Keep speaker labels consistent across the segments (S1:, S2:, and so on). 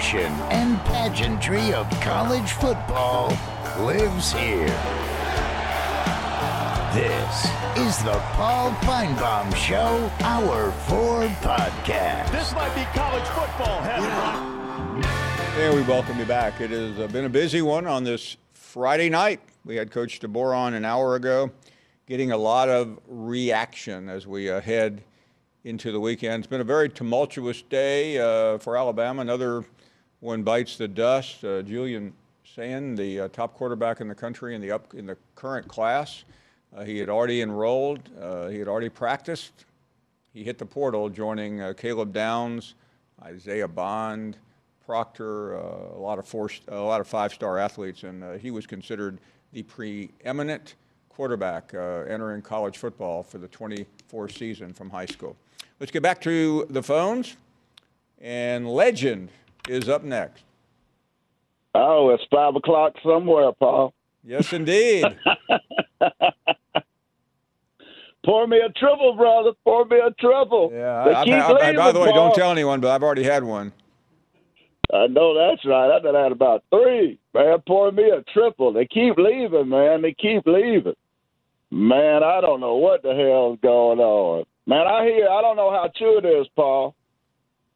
S1: passion and pageantry of college football lives here. This is the Paul Finebaum Show, Hour 4 podcast.
S2: This might be college football heaven.
S3: And we welcome you back. It has uh, been a busy one on this Friday night. We had Coach DeBoer on an hour ago, getting a lot of reaction as we uh, head into the weekend. It's been a very tumultuous day uh, for Alabama. Another one bites the dust. Uh, Julian Sayin, the uh, top quarterback in the country in the up in the current class, uh, he had already enrolled. Uh, he had already practiced. He hit the portal, joining uh, Caleb Downs, Isaiah Bond, Proctor, a lot of four, a lot of five-star athletes, and he was considered the preeminent quarterback entering college football for the 24 season from high school. Let's get back to the phones. And Legend is up next.
S4: Oh, it's five o'clock somewhere, Paul.
S3: Yes, indeed.
S4: Pour me a triple, brother. Pour me a triple.
S3: Yeah, I, I, I, by the way,
S4: Paul.
S3: don't tell anyone, but I've already had one.
S4: I know that's right. I've been had about three. Man, pour me a triple. They keep leaving, man. They keep leaving. Man, I don't know what the hell's going on. Man, I hear, I don't know how true it is, Paul,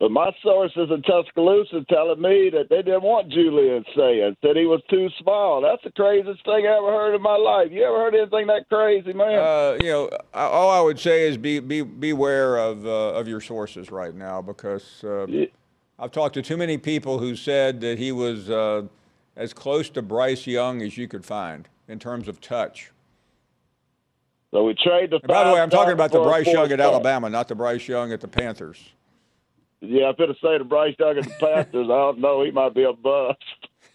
S4: but my sources in Tuscaloosa telling me that they didn't want Julian Sayin, said he was too small. That's the craziest thing I ever heard in my life. You ever heard anything that crazy, man?
S3: Uh, you know, all I would say is be, be beware of, uh, of your sources right now because uh, yeah. I've talked to too many people who said that he was uh, as close to Bryce Young as you could find in terms of touch.
S4: So we trade the.
S3: by the way, I'm talking about the Bryce Young at Alabama, not the Bryce Young at the Panthers.
S4: Yeah, going to say the Bryce Young at the Panthers. I don't know. He might be a bust.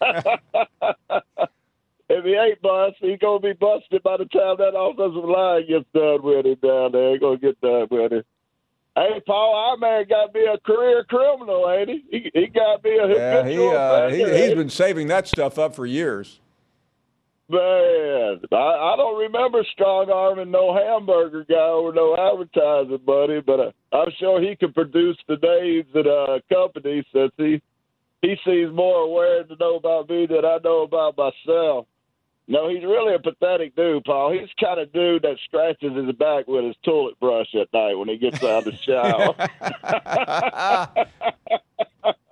S4: if he ain't bust, he's going to be busted by the time that offensive line gets done with him down there. He's going to get done with him. Hey, Paul, our man got to be a career criminal, ain't he? He, he got to be a
S3: yeah, he, uh, he, he's been saving that stuff up for years.
S4: Man, I, I don't remember strong arming no hamburger guy or no advertising buddy, but uh, I'm sure he can produce the names at uh, companies since he he seems more aware to know about me than I know about myself. No, he's really a pathetic dude, Paul. He's the kind of dude that scratches his back with his toilet brush at night when he gets out of the shower.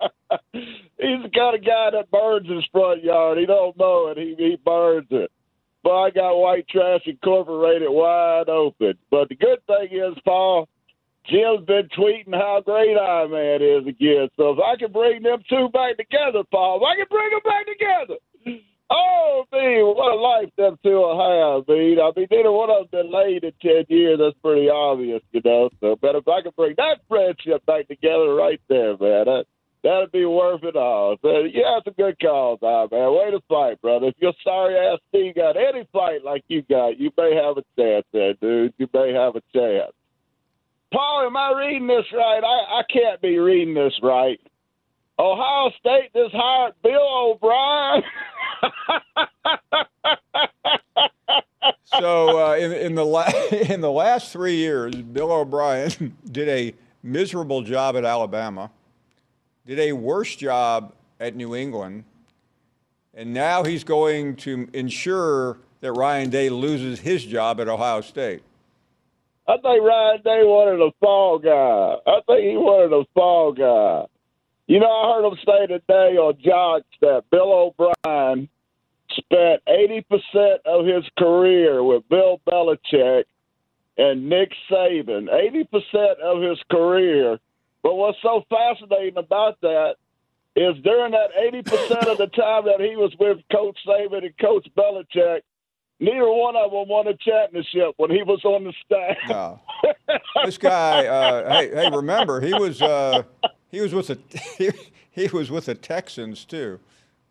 S4: he's the kind of guy that burns his front yard. He don't know it. He he burns it. But I got White Trash Incorporated wide open. But the good thing is, Paul, Jim's been tweeting how great Iron Man is again. So if I can bring them two back together, Paul, if I can bring them back together. Oh, me, what a life them two will have, me. I mean, neither one of them laid in 10 years. That's pretty obvious, you know. So, but if I can bring that friendship back together right there, man, that, That'd be worth it all. So you have some good calls out, man. Way to fight, brother. If your sorry ass team got any fight like you got, you may have a chance there, dude. You may have a chance. Paul, am I reading this right? I, I can't be reading this right. Ohio State just hired Bill O'Brien.
S3: so uh, in, in the la- in the last three years, Bill O'Brien did a miserable job at Alabama did a worse job at New England, and now he's going to ensure that Ryan Day loses his job at Ohio State.
S4: I think Ryan Day wanted a fall guy. I think he wanted a fall guy. You know, I heard him say today on Jocks that Bill O'Brien spent 80% of his career with Bill Belichick and Nick Saban. 80% of his career but what's so fascinating about that is during that 80% of the time that he was with Coach Saban and Coach Belichick, neither one of them won a championship when he was on the staff.
S3: No. this guy, uh, hey, hey, remember he was uh, he was with the he, he, was with the Texans too.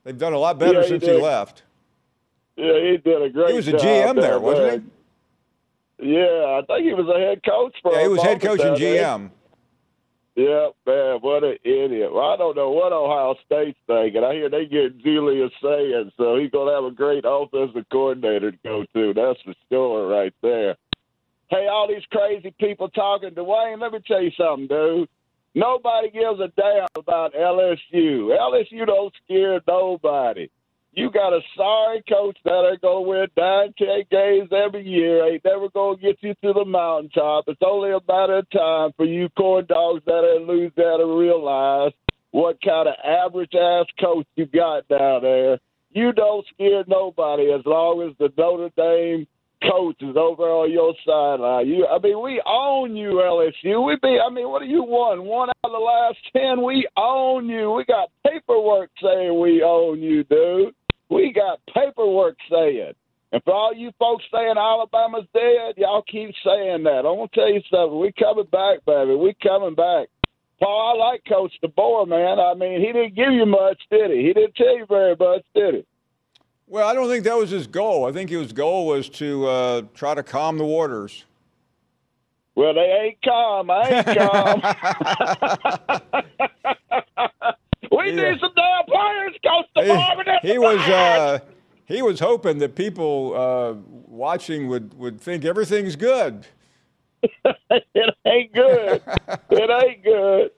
S3: They've done a lot better
S4: yeah,
S3: since
S4: he,
S3: he left.
S4: Yeah, he did a great. Job.
S3: He was a GM there, there wasn't
S4: he? Yeah, I think he was a head coach for.
S3: Yeah, he was head coach and GM.
S4: Yeah, man, what an idiot. Well, I don't know what Ohio State's thinking. I hear they get Julius Sayin, so he's going to have a great offensive coordinator to go to. That's the story right there. Hey, all these crazy people talking. Dwayne, let me tell you something, dude. Nobody gives a damn about LSU. LSU don't scare nobody. You got a sorry coach that ain't gonna win nine, ten games every year. Ain't never gonna get you to the mountaintop. It's only a matter of time for you corn dogs that are lose that to realize what kind of average ass coach you got down there. You don't scare nobody as long as the Notre Dame coach is over on your sideline. You, I mean, we own you, LSU. We be, I mean, what do you won? One out of the last ten. We own you. We got paperwork saying we own you, dude. We got paperwork saying. And for all you folks saying Alabama's dead, y'all keep saying that. I'm gonna tell you something. We coming back, baby. We coming back. Paul, I like Coach DeBoer, man. I mean, he didn't give you much, did he? He didn't tell you very much, did he?
S3: Well, I don't think that was his goal. I think his goal was to uh, try to calm the waters.
S4: Well, they ain't calm. I ain't calm. we yeah. need some damn players, Coach DeBoer.
S3: He, he was. Uh, he was hoping that people uh, watching would, would think everything's good.
S4: it ain't good. it ain't good.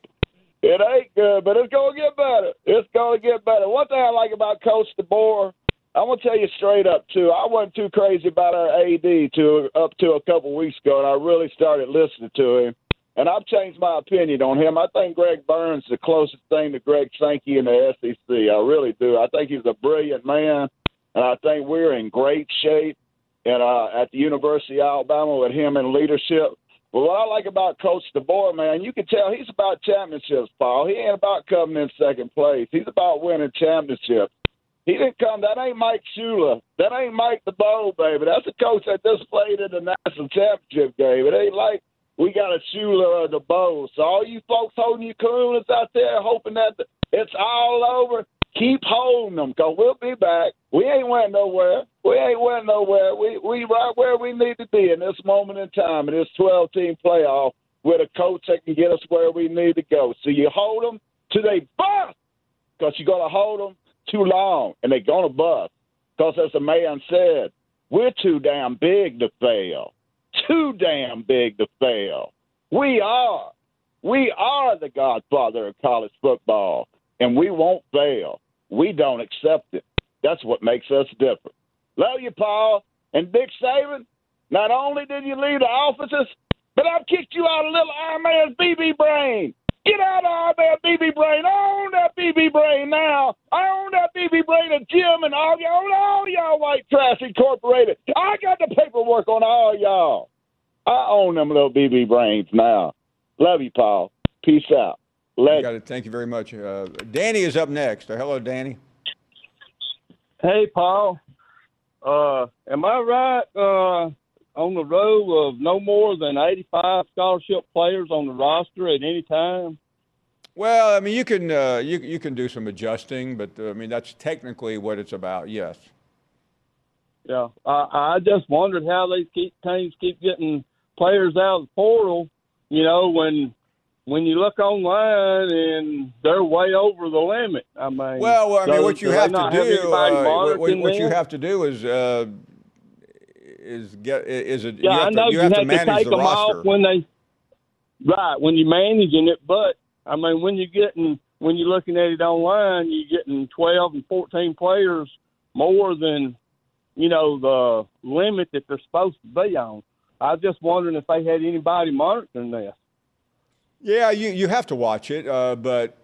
S4: It ain't good, but it's gonna get better. It's gonna get better. One thing I like about Coach DeBoer, I'm gonna tell you straight up too. I wasn't too crazy about our AD to up to a couple weeks ago, and I really started listening to him. And I've changed my opinion on him. I think Greg Byrne's the closest thing to Greg Sankey in the SEC. I really do. I think he's a brilliant man, and I think we're in great shape and uh, at the University of Alabama with him in leadership. But what I like about Coach DeBoer, man, you can tell he's about championships, Paul. He ain't about coming in second place. He's about winning championships. He didn't come. That ain't Mike Shula. That ain't Mike DuBose, baby. That's a coach that just played in the national championship game. It ain't like we got a Shula uh, or DuBose. So all you folks holding your coolness out there, hoping that it's all over, keep holding them because we'll be back. We ain't went nowhere. We ain't went nowhere. We we right where we need to be in this moment in time in this 12 team playoff with a coach that can get us where we need to go. So you hold them till they bust because you're to hold them too long and they're to bust because as the man said, we're too damn big to fail. Damn big to fail. We are. We are the godfather of college football and we won't fail. We don't accept it. That's what makes us different. Love you, Paul. And Dick Saban, not only did you leave the offices, but I've kicked you out of little Iron Man's BB brain. Get out of Iron Man BB brain. I own that BB brain now. I own that BB brain of Jim and all y'all, all y'all white trash incorporated. I got the paperwork on all y'all. I own them little BB brains now. Love you, Paul. Peace out.
S3: You got it. Thank you very much. Uh, Danny is up next. Uh, hello, Danny.
S5: Hey, Paul. Uh, am I right uh, on the row of no more than 85 scholarship players on the roster at any time?
S3: Well, I mean, you can uh, you you can do some adjusting, but uh, I mean that's technically what it's about. Yes.
S5: Yeah, I, I just wondered how these keep, teams keep getting players out of the portal. You know, when when you look online and they're way over the limit. I mean,
S3: well, I mean, what you have to do, uh, what, what you have to do is uh, is get is it?
S5: yeah,
S3: you have
S5: I know
S3: to,
S5: you,
S3: you have,
S5: have
S3: to manage
S5: take
S3: the
S5: them
S3: roster
S5: off when they right when you're managing it, but I mean when you're getting when you're looking at it online, you're getting 12 and 14 players more than you know the limit that they're supposed to be on. I was just wondering if they had anybody monitoring this.
S3: Yeah, you, you have to watch it, uh, but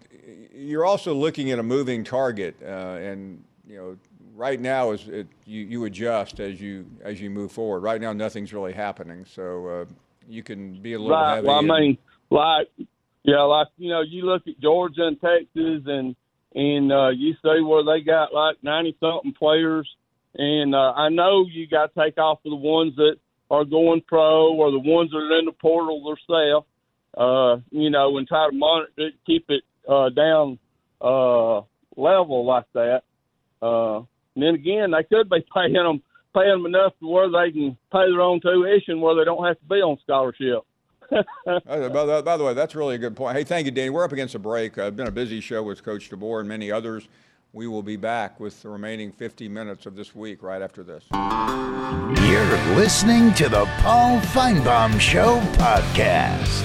S3: you're also looking at a moving target, uh, and you know right now is it, you, you adjust as you as you move forward. Right now, nothing's really happening, so uh, you can be a little
S5: right.
S3: heavy.
S5: Well, I mean, like yeah, like you know, you look at Georgia and Texas, and and uh, you see where they got like ninety something players, and uh, I know you got to take off for the ones that are going pro or the ones that are in the portal themselves uh, you know, and try to monitor it, keep it uh, down uh, level like that. Uh, and then again, they could be paying them paying them enough to where they can pay their own tuition, where they don't have to be on scholarship.
S3: by, the, way, that's really a good point. Hey, thank you, Danny. We're up against a break. Uh, been a busy show with Coach DeBoer and many others. We will be back with the remaining 50 minutes of this week right after this.
S1: You're listening to the Paul Finebaum Show podcast.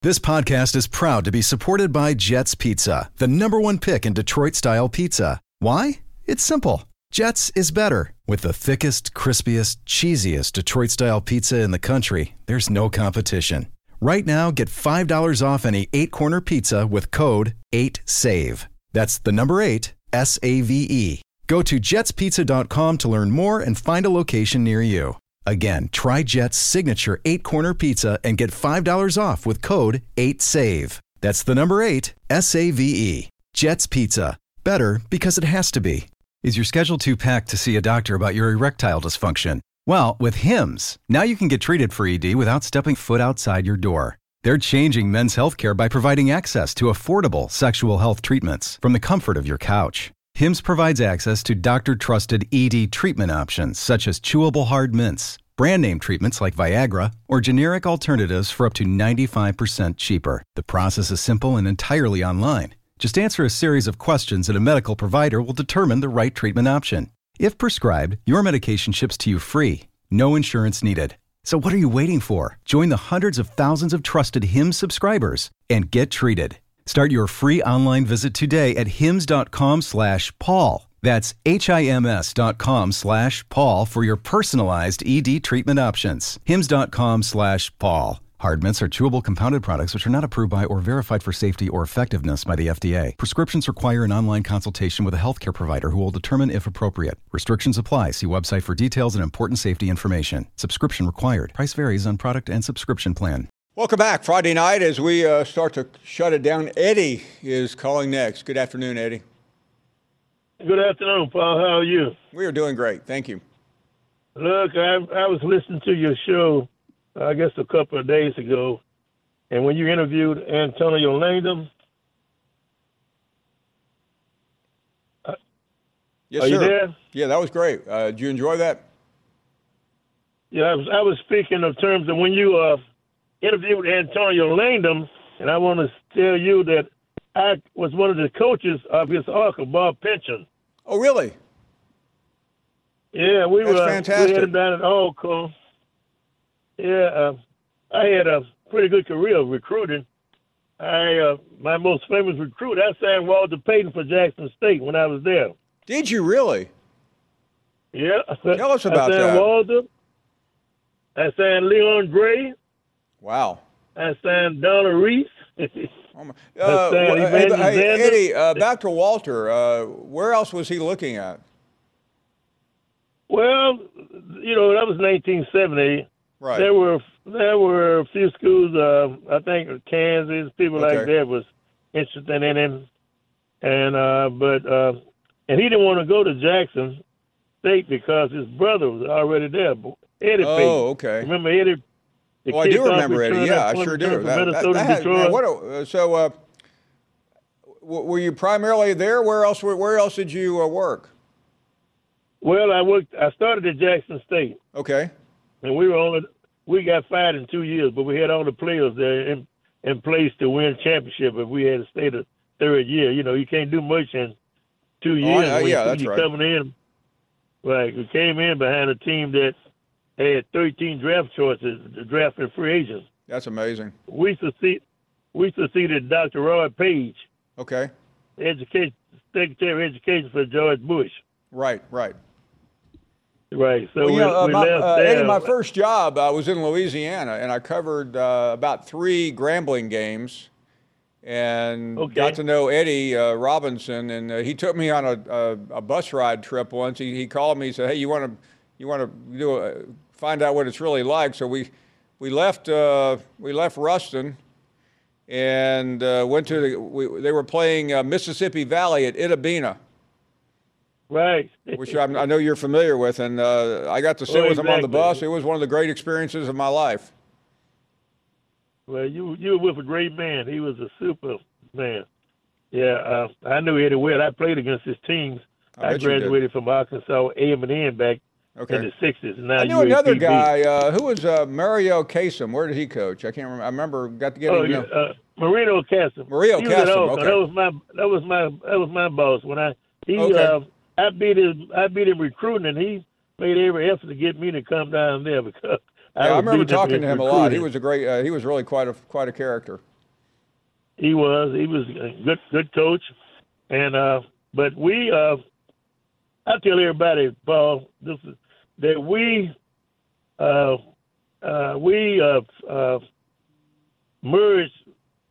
S6: This podcast is proud to be supported by Jets Pizza, the number one pick in Detroit style pizza. Why? It's simple. Jets is better. With the thickest, crispiest, cheesiest Detroit style pizza in the country, there's no competition. Right now, get $5 off any eight corner pizza with code 8SAVE. That's the number eight, S A V E. Go to jetspizza.com to learn more and find a location near you. Again, try Jet's signature eight corner pizza and get $5 off with code 8SAVE. That's the number eight, S A V E. Jet's Pizza. Better because it has to be. Is your schedule too packed to see a doctor about your erectile dysfunction? Well, with HIMS, now you can get treated for ED without stepping foot outside your door. They're changing men's healthcare by providing access to affordable sexual health treatments from the comfort of your couch. HIMS provides access to doctor trusted ED treatment options such as chewable hard mints, brand name treatments like Viagra, or generic alternatives for up to 95% cheaper. The process is simple and entirely online. Just answer a series of questions and a medical provider will determine the right treatment option. If prescribed, your medication ships to you free, no insurance needed. So what are you waiting for? Join the hundreds of thousands of trusted HIMS subscribers and get treated. Start your free online visit today at hims.com slash Paul. That's H-I-M-S dot com slash Paul for your personalized ED treatment options. Hims.com slash Paul. Hard mints are chewable compounded products which are not approved by or verified for safety or effectiveness by the FDA. Prescriptions require an online consultation with a healthcare provider who will determine if appropriate. Restrictions apply. See website for details and important safety information. Subscription required. Price varies on product and subscription plan.
S3: Welcome back. Friday night as we uh, start to shut it down. Eddie is calling next. Good afternoon, Eddie.
S7: Good afternoon, Paul. How are you?
S3: We are doing great. Thank you.
S7: Look, I, I was listening to your show, I guess a couple of days ago, and when you interviewed Antonio Langham,
S3: Yes,
S7: Are
S3: sir.
S7: you there?
S3: Yeah, that was great. Uh, did you enjoy that?
S7: yeah, I was, I was speaking of terms of when you uh, interviewed Antonio Langham, and I want to tell you that I was one of the coaches of his uncle, Bob Pension.
S3: Oh, really?
S7: Yeah, we
S3: That's
S7: were
S3: fantastic.
S7: we had him down at Alcorn. Yeah, uh, I had a pretty good career recruiting. I uh, my most famous recruit, I signed Walter Payton for Jackson State when I was there.
S3: Did you really?
S7: Yeah.
S3: Tell us about
S7: I signed
S3: that.
S7: Walter. I signed Leon Gray.
S3: Wow.
S7: I signed Donna Reese.
S3: Oh Uh,
S7: uh,
S3: wh- hey,
S7: Evangelist
S3: hey, Eddie, uh, back to Walter. Uh, where else was he looking at?
S7: well, you know that was 1970.
S3: Right.
S7: There were there were a few schools. Uh, I think Kansas people like that was interested in him, and uh, but uh, and he didn't want to go to Jackson State because his brother was already there. Eddie
S3: Oh,
S7: Payton.
S3: okay.
S7: Remember Eddie?
S3: Oh, I do remember Eddie. Yeah, I sure do. That- that- that had- man, what a- uh, so, uh, w- were you primarily there? Where else? Where, where else did you uh, work?
S7: well, I worked. I started at Jackson State.
S3: Okay.
S7: And we were only we got fired in two years, but we had all the players there in in place to win championship. If we had stayed there a third year, you know, you can't do much in two
S3: oh,
S7: years.
S3: I-
S7: when
S3: yeah,
S7: you,
S3: that's right.
S7: coming in. Right, we came in behind a team that had 13 draft choices, drafting free agents.
S3: That's amazing.
S7: We succeed, we succeeded Dr. Rod Paige,
S3: Okay.
S7: education Secretary of Education for George Bush.
S3: Right. Right.
S7: Right, so
S3: Well,
S7: we,
S3: know, uh,
S7: we
S3: my,
S7: left
S3: uh. Eddie, my first job I was in Louisiana, and I covered uh, about three Grambling games, and
S7: Okay.
S3: got to know Eddie uh, Robinson. And uh, he took me on a, a, a bus ride trip once. He, he called me and said, "Hey, you want to you want to do a, find out what it's really like?" So we we left uh, we left Ruston and uh, went to the. We, they were playing uh, Mississippi Valley at Itta Bena
S7: right.
S3: which I'm, I know you're familiar with, and uh, I got to sit
S7: Oh,
S3: with him on the bus. It was one of the great experiences of my life.
S7: Well, you you were with a great man. He was a super man. Yeah, uh, I knew Eddie well. I played against his teams.
S3: I
S7: I,
S3: bet you did.
S7: graduated from Arkansas A and M back in the sixties. Now
S3: I knew another guy uh, who was uh, Mario Casem. Where did he coach? I can't remember. I remember got to get
S7: Oh,
S3: him.
S7: yeah, uh, Marino Casem.
S3: Marino
S7: he was at
S3: Castle,
S7: Oakland.
S3: okay.
S7: That was my that was my that was my boss when I he
S3: Okay.
S7: I beat him I beat him recruiting and he made every effort to get me to come down there because
S3: yeah, I remember talking to him a lot. He was a great. Uh, he was really quite a quite a character.
S7: He was. He was a good good coach, and uh, but we. Uh, I tell everybody, Paul, this is that we uh, uh, we uh, uh, merged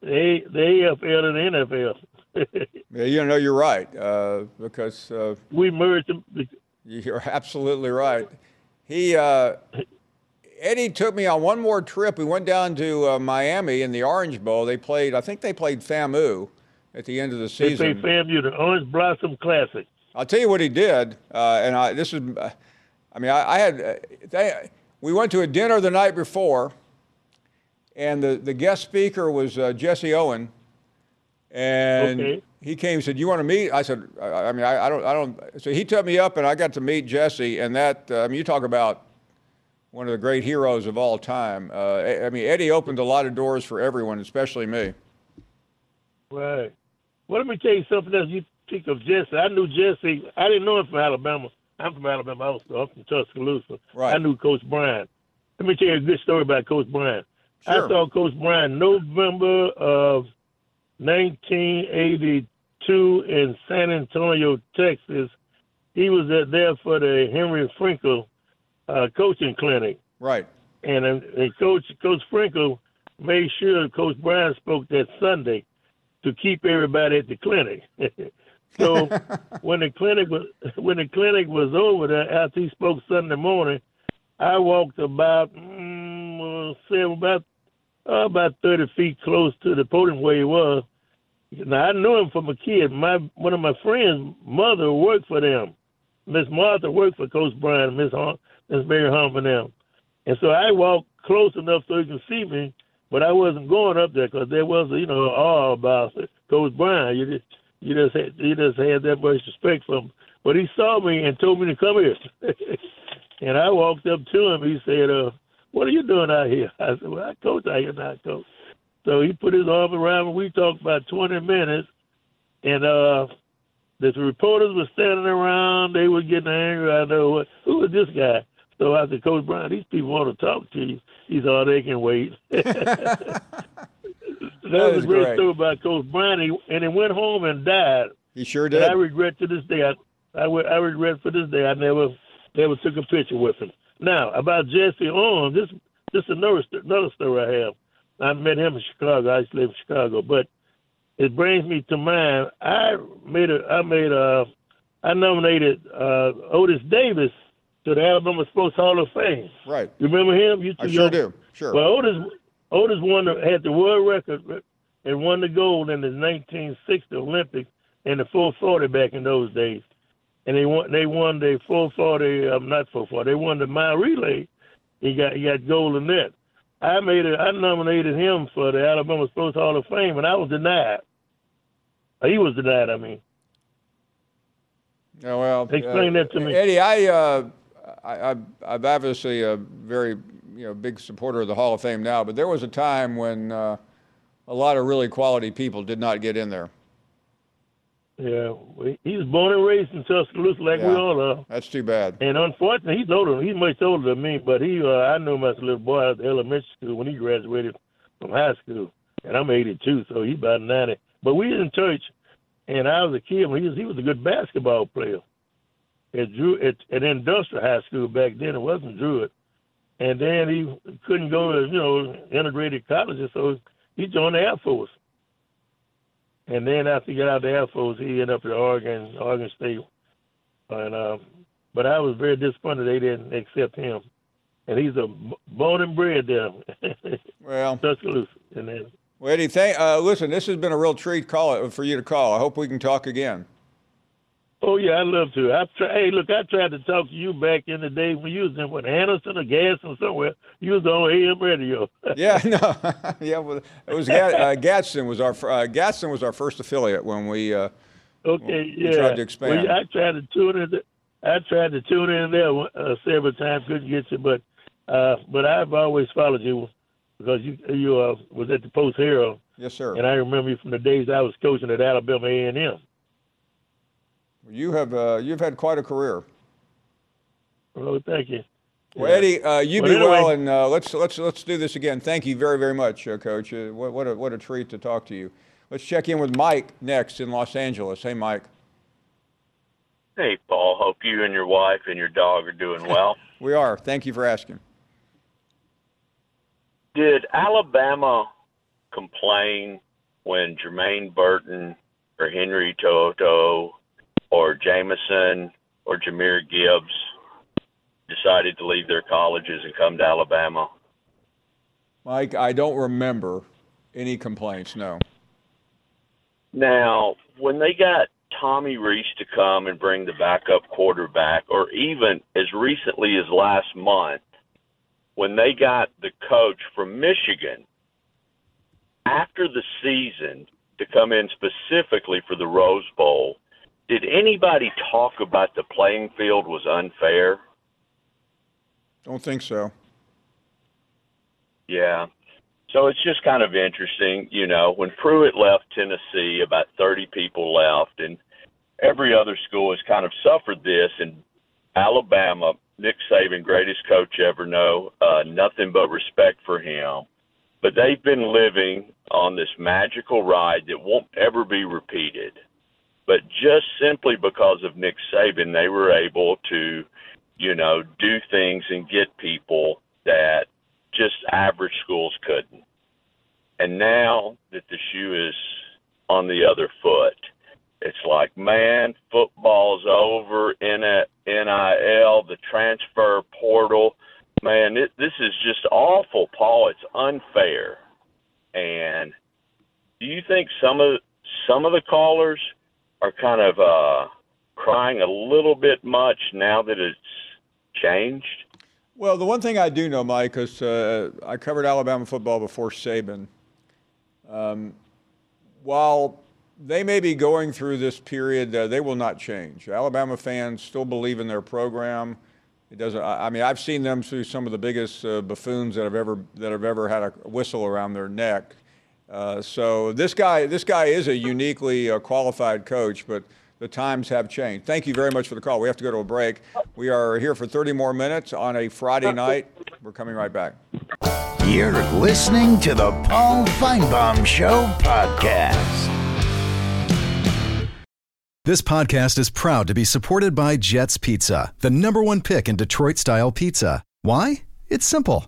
S7: the, the AFL and the NFL.
S3: Yeah, you know, you're right uh, because uh,
S7: we merged them.
S3: you're absolutely right. He uh, Eddie took me on one more trip. We went down to uh, Miami in the Orange Bowl. They played, I think they played FAMU at the end of the season.
S7: They
S3: season.
S7: play FAMU, the Orange Blossom Classic.
S3: I'll tell you what he did, uh, and I, this is, uh, I mean, I, I had, they, we went to a dinner the night before, and the, the guest speaker was uh, Jesse Owen, and
S7: Okay.
S3: he came and said, "You want to meet?" I said, "I, I mean, I, I don't, I don't." So he took me up, and I got to meet Jesse, and that, uh, I mean, you talk about one of the great heroes of all time. Uh, I mean, Eddie opened a lot of doors for everyone, especially me.
S7: Right. Well, let me tell you something else. You speak of Jesse. I knew Jesse. I didn't know him from Alabama. I'm from Alabama. I was I'm from Tuscaloosa.
S3: Right.
S7: I knew Coach Bryant. Let me tell you a good story about Coach Bryant.
S3: Sure.
S7: I saw Coach Bryant November of 1982 in San Antonio, Texas. He was there for the Henry Frinkle uh, coaching clinic
S3: Right.
S7: and, and Coach Coach Sprinkle made sure Coach Brown spoke that Sunday to keep everybody at the clinic. so when the clinic was when the clinic was over there after he spoke Sunday morning, I walked about mm, say about uh, about thirty feet close to the podium where he was. Now I knew him from a kid. My one of my friends' mother worked for them. Miss Martha worked for Coach Bryan, Miss Hum, Miss Mary Hum and them. And so I walked close enough so he could see me, but I wasn't going up there because there was, you know, awe about Coach Bryan. You just, you just, had, you just had that much respect for him. But he saw me and told me to come here, and I walked up to him. He said, uh, "What are you doing out here?" I said, "Well, I coach out here now, coach." So he put his arm around me. We talked about 20 minutes, and uh, the reporters were standing around. They were getting angry. I know what. Who is this guy? So I said, Coach Brown, these people want to talk to you. He said, oh, they can wait. that was a great,
S3: great.
S7: story about Coach Brown. He, and he went home and died.
S3: He sure
S7: And
S3: did.
S7: I regret to this day. I, I, I regret for this day. I never, never took a picture with him. Now about Jesse Owens, this, this is another, another story I have. I met him in Chicago. I used to live in Chicago, but it brings me to mind. I made a, I made a, I nominated uh, Otis Davis to the Alabama Sports Hall of Fame.
S3: Right.
S7: You remember him? You
S3: I sure
S7: young.
S3: do. Sure.
S7: Well, Otis Otis won the, had the world record and won the gold in the 1960 Olympics in the 440 back in those days. And they won they won the 440 um, not 440 they won the mile relay. He got he got gold in that. I made it. I nominated him for the Alabama Sports Hall of Fame, and I was denied. He was denied. I mean,
S3: Yeah, well,
S7: Explain
S3: uh,
S7: that to me.
S3: Eddie. I, uh, I, I'm obviously a very, you know, big supporter of the Hall of Fame now, but there was a time when uh, a lot of really quality people did not get in there.
S7: Yeah, he was born and raised in Tuscaloosa, like we
S3: Yeah.
S7: all are.
S3: That's too bad.
S7: And unfortunately, he's older. He's much older than me, but he, uh, I knew him as a little boy at elementary school when he graduated from high school, and I'm 82, so he's about 90. But we was in church, and I was a kid when he was he was a good basketball player. At Drew at, at Industrial High School back then, it wasn't Druid, and then he couldn't go to you know integrated colleges, so he joined the Air Force. And then after he got out of the Air Force, he ended up at Oregon, Oregon State, and um, but I was very disappointed they didn't accept him. And he's a b- born and bred there,
S3: Well,
S7: Tuscaloosa. And then,
S3: well Eddie, thank, uh, listen, this has been a real treat call for you to call. I hope we can talk again.
S7: Oh yeah, I'd love to. I try, hey, look, I tried to talk to you back in the day when you was in with Anniston or Gadsden somewhere. You was on AM radio.
S3: Yeah, no, yeah. Well, it was uh, Gadsden was our uh, Gadsden was our first affiliate when we. Uh,
S7: okay,
S3: we
S7: yeah.
S3: tried to expand.
S7: Well, I tried to tune in. I tried to tune in there uh, several times, couldn't get you, but uh, but I've always followed you because you you uh, was at the Post Herald.
S3: yes, sir.
S7: And I remember you from the days I was coaching at Alabama A and M.
S3: You have uh, you've had quite a career.
S7: Oh, thank you.
S3: Well,
S7: Yeah.
S3: Eddie, uh, you
S7: But
S3: be
S7: anyway-
S3: well, and uh, let's let's let's do this again. Thank you very very much, uh, Coach. Uh, what what a what a treat to talk to you. Let's check in with Mike next in Los Angeles. Hey, Mike.
S8: Hey, Paul. Hope you and your wife and your dog are doing well.
S3: we are. Thank you for asking.
S8: Did Alabama complain when Jermaine Burton or Henry To'oTo'o or Jamison or Jahmyr Gibbs decided to leave their colleges and come to Alabama?
S3: Mike, I don't remember any complaints, no.
S8: Now, when they got Tommy Rees to come and bring the backup quarterback, or even as recently as last month, when they got the coach from Michigan after the season to come in specifically for the Rose Bowl, did anybody talk about the playing field was unfair?
S3: Don't think so.
S8: Yeah. So it's just kind of interesting, you know, when Pruitt left Tennessee, about 30 people left, and every other school has kind of suffered this. And Alabama, Nick Saban, greatest coach ever know, uh, nothing but respect for him. But they've been living on this magical ride that won't ever be repeated. But just simply because of Nick Saban, they were able to, you know, do things and get people that just average schools couldn't. And now that the shoe is on the other foot, it's like, man, football's over. In a NIL, the transfer portal, man, it, this is just awful, Paul. It's unfair. And do you think some of some of the callers are kind of uh, crying a little bit much now that it's changed?
S3: Well, the one thing I do know, Mike, is uh, I covered Alabama football before Saban. Um, while they may be going through this period, uh, they will not change. Alabama fans still believe in their program. It doesn't. I mean, I've seen them through some of the biggest uh, buffoons that have ever that have ever had a whistle around their neck. Uh, so this guy, this guy is a uniquely uh, qualified coach, but the times have changed. Thank you very much for the call. We have to go to a break. We are here for 30 more minutes on a Friday night. We're coming right back.
S1: You're listening to the Paul Finebaum Show podcast.
S6: This podcast is proud to be supported by Jets Pizza, the number one pick in Detroit style pizza. Why? It's simple.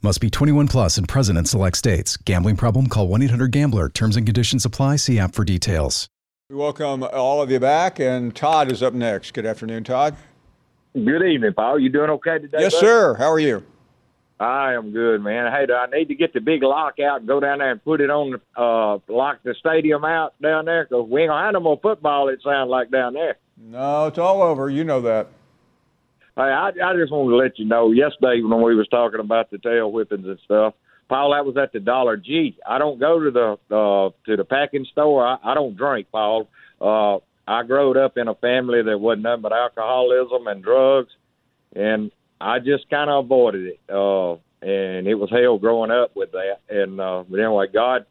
S6: Must be 21 plus and present in select states. Gambling problem? Call 1 800 GAMBLER. Terms and conditions apply. See app for details.
S3: We welcome all of you back, and Todd is up next. Good afternoon, Todd.
S9: Good evening, Paul. You doing okay today?
S3: Yes,
S9: buddy?
S3: sir. How are you?
S9: I am good, man. Hey, do I need to get the big lock out and go down there and put it on, the uh, lock the stadium out down there? Because we ain't going to have no more football, it sounds like, down there.
S3: No, it's all over. You know that.
S9: Hey, I, I just wanted to let you know, yesterday when we was talking about the tail whippings and stuff, Paul, that was at the Dollar G. I don't go to the uh, to the packing store. I, I don't drink, Paul. Uh, I growed up in a family that wasn't nothing but alcoholism and drugs, and I just kind of avoided it. Uh, and it was hell growing up with that. And uh, but anyway, God,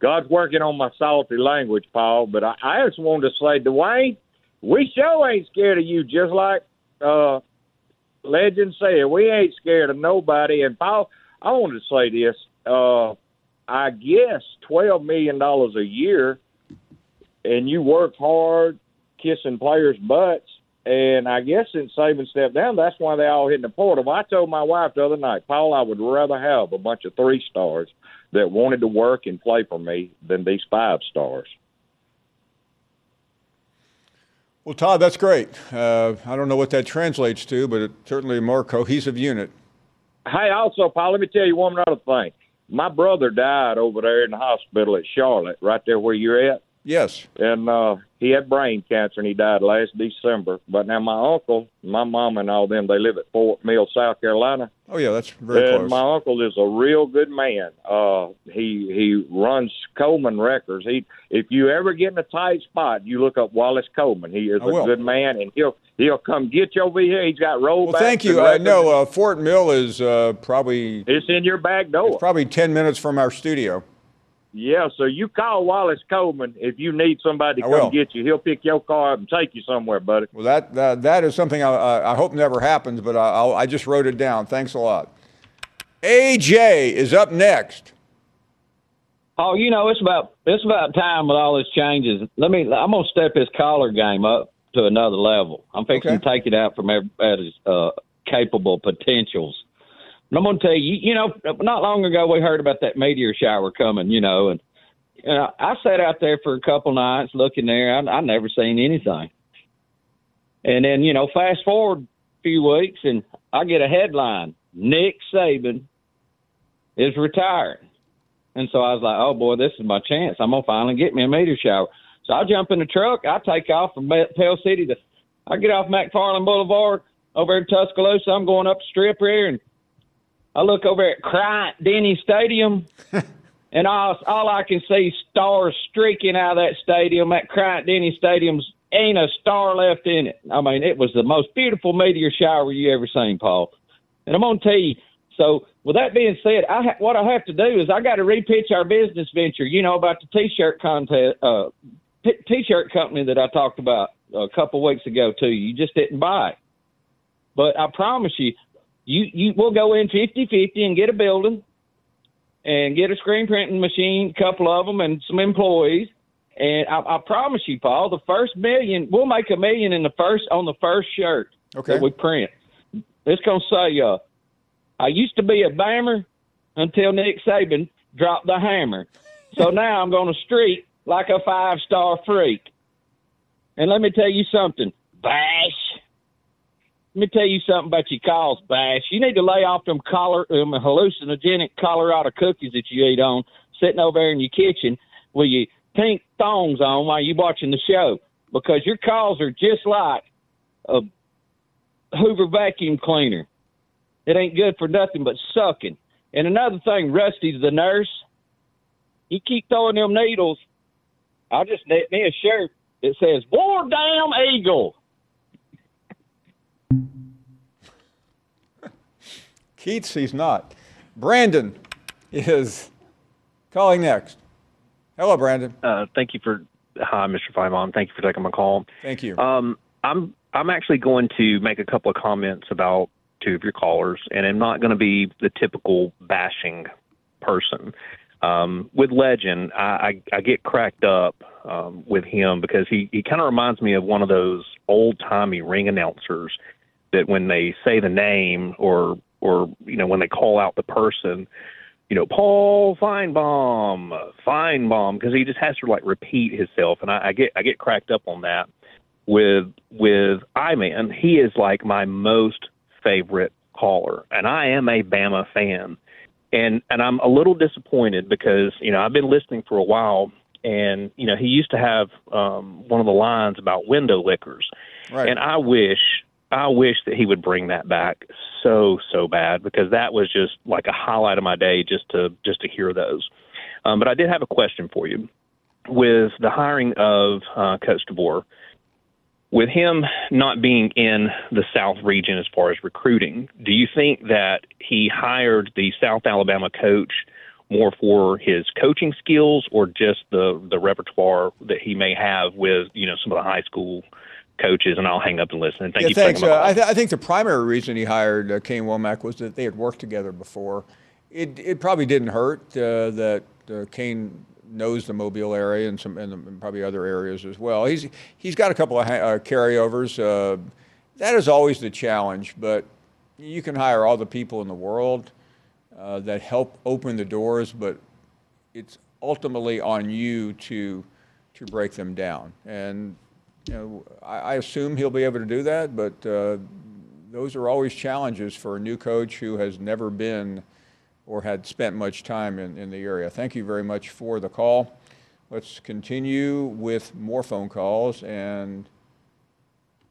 S9: God's working on my salty language, Paul. But I, I just wanted to say, Dwayne, we sure ain't scared of you, just like uh, legend said. We ain't scared of nobody. And Paul, I wanted to say this. Uh, I guess twelve million dollars a year, and you work hard, kissing players' butts. And I guess since Saban stepped down, that's why they all hitting the portal. I told my wife the other night, Paul, I would rather have a bunch of three stars that wanted to work and play for me than these five stars.
S3: Well, Todd, that's great. Uh, I don't know what that translates to, but it's certainly a more cohesive unit.
S9: Hey, also, Paul, let me tell you one other thing. My brother died over there in the hospital at Charlotte, right there where you're at.
S3: Yes.
S9: And uh, he had brain cancer and he died last December. But now my uncle, my mom, and all them, they live at Fort Mill, South Carolina.
S3: Oh yeah, that's very
S9: and
S3: close.
S9: my uncle is a real good man. Uh, he he runs Coleman Records. He if you ever get in a tight spot, you look up Wallace Coleman. He is
S3: I
S9: a
S3: will.
S9: good man, and he'll he'll come get you over here. He's got rollbacks.
S3: Well, thank you. I know uh, Fort Mill is uh, probably
S9: It's in your back door.
S3: it's probably ten minutes from our studio.
S9: Yeah, so you call Wallace Coleman if you need somebody to
S3: I
S9: come
S3: will.
S9: get you. He'll pick your car up and take you somewhere, buddy.
S3: Well, that that, that is something I, I, I hope never happens, but I, I'll, I just wrote it down. Thanks a lot. AJ is up next.
S10: Oh, you know, it's about it's about time with all these changes. Let me. I'm gonna step his collar game up to another level. I'm fixing to take it out from everybody's uh, capable potentials. And I'm gonna tell you, you know, not long ago we heard about that meteor shower coming. You know, and you know, I sat out there for a couple nights looking there. I, I never seen anything. And then you know, fast forward a few weeks, and I get a headline: Nick Saban is retiring. And so I was like, oh boy, this is my chance. I'm gonna finally get me a meteor shower. So I jump in the truck. I take off from Pell City to. I get off McFarland Boulevard over in Tuscaloosa. I'm going up strip here, and I look over at Bryant Denny Stadium, and all all I can see is stars streaking out of that stadium. That Bryant Denny Stadium's ain't a star left in it. I mean, it was the most beautiful meteor shower you ever seen, Paul. And I'm gonna tell you. So, with that being said, I ha- what I have to do is I got to repitch our business venture. You know about the T-shirt contest, uh, p- T-shirt company that I talked about a couple weeks ago to you. You just didn't buy it, but I promise you, you you will go in 50-50 and get a building and get a screen printing machine, a couple of them, and some employees. And I, I promise you, Paul, the first million we'll make a million in the first on the first shirt
S3: Okay.
S10: that we print. It's gonna say, uh, "I used to be a bammer until Nick Saban dropped the hammer, so now I'm gonna streak like a five star freak." And let me tell you something, Bash. Let me tell you something about your calls, Bash. You need to lay off them color, um, hallucinogenic Colorado cookies that you eat on, sitting over there in your kitchen with your pink thongs on while you're watching the show, because your calls are just like a Hoover vacuum cleaner. It ain't good for nothing but sucking. And another thing, Rusty's the nurse. He keep throwing them needles. I'll just knit me a shirt that says "War Damn Eagle."
S3: Keats, he's not. Brandon is calling next. Hello, Brandon.
S11: Uh, thank you for hi, Mr. Finebaum. Thank you for taking my call.
S3: Thank you.
S11: Um, I'm I'm actually going to make a couple of comments about two of your callers, and I'm not going to be the typical bashing person. Um, with Legend, I, I, I get cracked up um, with him because he, he kind of reminds me of one of those old timey ring announcers that when they say the name or or you know when they call out the person, you know Paul Finebaum, Finebaum, because he just has to like repeat himself, and I, I get I get cracked up on that with with I Iman. He is like my most favorite caller, and I am a Bama fan, and and I'm a little disappointed because you know I've been listening for a while, and you know he used to have um, one of the lines about window lickers,
S3: Right.
S11: and I wish I wish that he would bring that back so so bad because that was just like a highlight of my day just to just to hear those. Um, but I did have a question for you with the hiring of uh, Coach DeBoer with him not being in the South region as far as recruiting, do you think that he hired the South Alabama coach more for his coaching skills or just the the repertoire that he may have with you know some of the high school coaches? And I'll hang up and listen. Thank
S3: yeah,
S11: you
S3: thanks. Uh. I, th- I think the primary reason he hired uh, Kane Wommack was that they had worked together before. It, it probably didn't hurt uh, that uh, Kane knows the Mobile area and some and, and probably other areas as well. He's he's got a couple of ha- uh, carryovers. Uh, that is always the challenge, but you can hire all the people in the world uh, that help open the doors, but it's ultimately on you to to break them down. And you know, I, I, assume he'll be able to do that, but uh, those are always challenges for a new coach who has never been or had spent much time in, in the area. Thank you very much for the call. Let's continue with more phone calls. And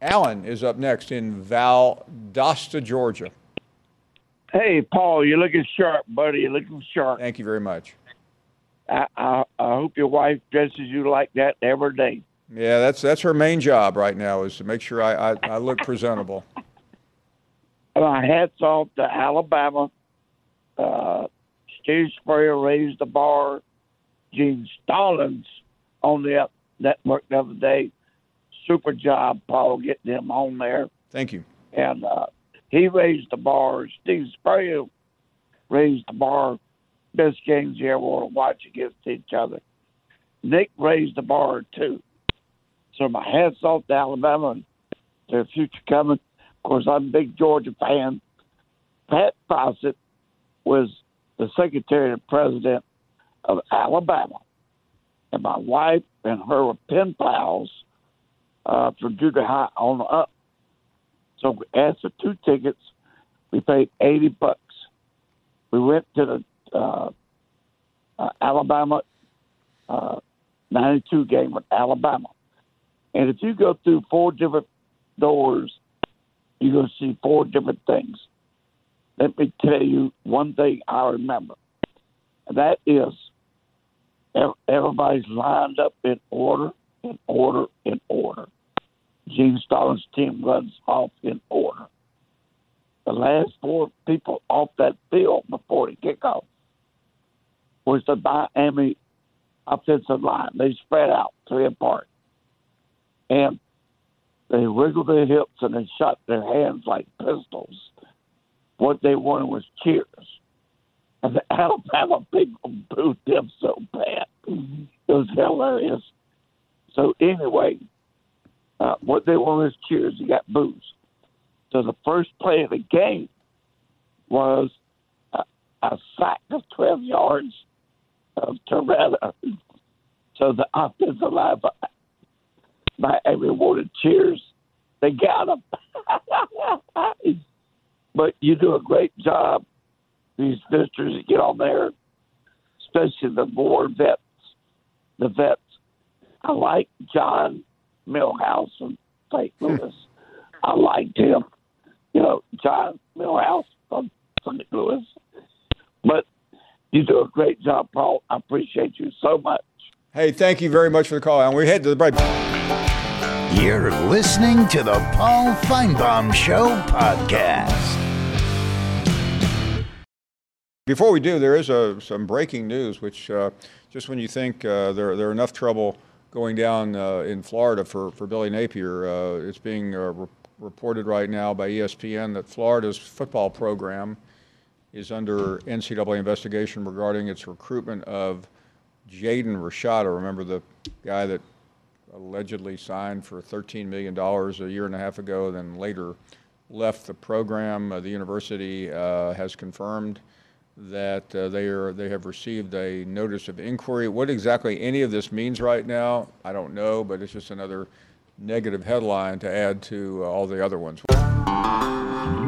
S3: Alan is up next in Valdosta, Georgia.
S12: Hey, Paul, you're looking sharp, buddy. You're looking sharp.
S3: Thank you very much.
S12: I, I, I hope your wife dresses you like that every day.
S3: Yeah, that's that's her main job right now is to make sure I, I, I look presentable.
S12: My hats off to Alabama. Uh, Steve Spurrier raised the bar. Gene Stallings on the network the other day. Super job, Paul, getting him on there.
S3: Thank you.
S12: And uh, he raised the bar. Steve Spurrier raised the bar. Best games you ever want to watch against each other. Nick raised the bar too. So my hats off to Alabama and their future coming. Of course, I'm a big Georgia fan. Pat Fawcett was the secretary and president of Alabama, and my wife and her were pen pals uh, from junior high on up. So we asked for two tickets. We paid eighty bucks. We went to the uh, uh, Alabama uh, '92 game with Alabama, and if you go through four different doors, you're going to see four different things. Let me tell you one thing I remember, and that is everybody's lined up in order, in order, in order. Gene Stallings' team runs off in order. The last four people off that field before the kickoff was the Miami offensive line. They spread out three apart. And they wiggled their hips and they shot their hands like pistols. What they wanted was cheers. And the Alabama people booed them so bad. It was hilarious. So anyway, uh, what they wanted was cheers. You got booze. So the first play of the game was a, a sack of 12 yards of Torretta. So the offensive line Miami wanted cheers. They got them. but you do a great job. These visitors that get on there, especially the more vets, the vets. I like John Milhouse from St. Hmm. Louis. I liked him. You know, John Milhouse from St. Louis. But you do a great job, Paul. I appreciate you so much.
S3: Hey, thank you very much for the call. And we head to the break.
S1: You're listening to the Paul Finebaum Show podcast.
S3: Before we do, there is a, some breaking news, which uh, just when you think uh, there, there are enough trouble going down uh, in Florida for, for Billy Napier, uh, it's being uh, re- reported right now by ESPN that Florida's football program is under NCAA investigation regarding its recruitment of Jaden Rashada. Remember the guy that allegedly signed for $13 million a year and a half ago, then later left the program. Uh, the university uh, has confirmed that uh, they are they have received a notice of inquiry. What exactly any of this means right now, I don't know, but it's just another negative headline to add to uh, all the other ones.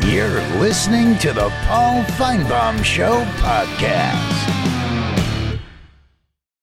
S1: You're listening to the Paul Finebaum Show podcast.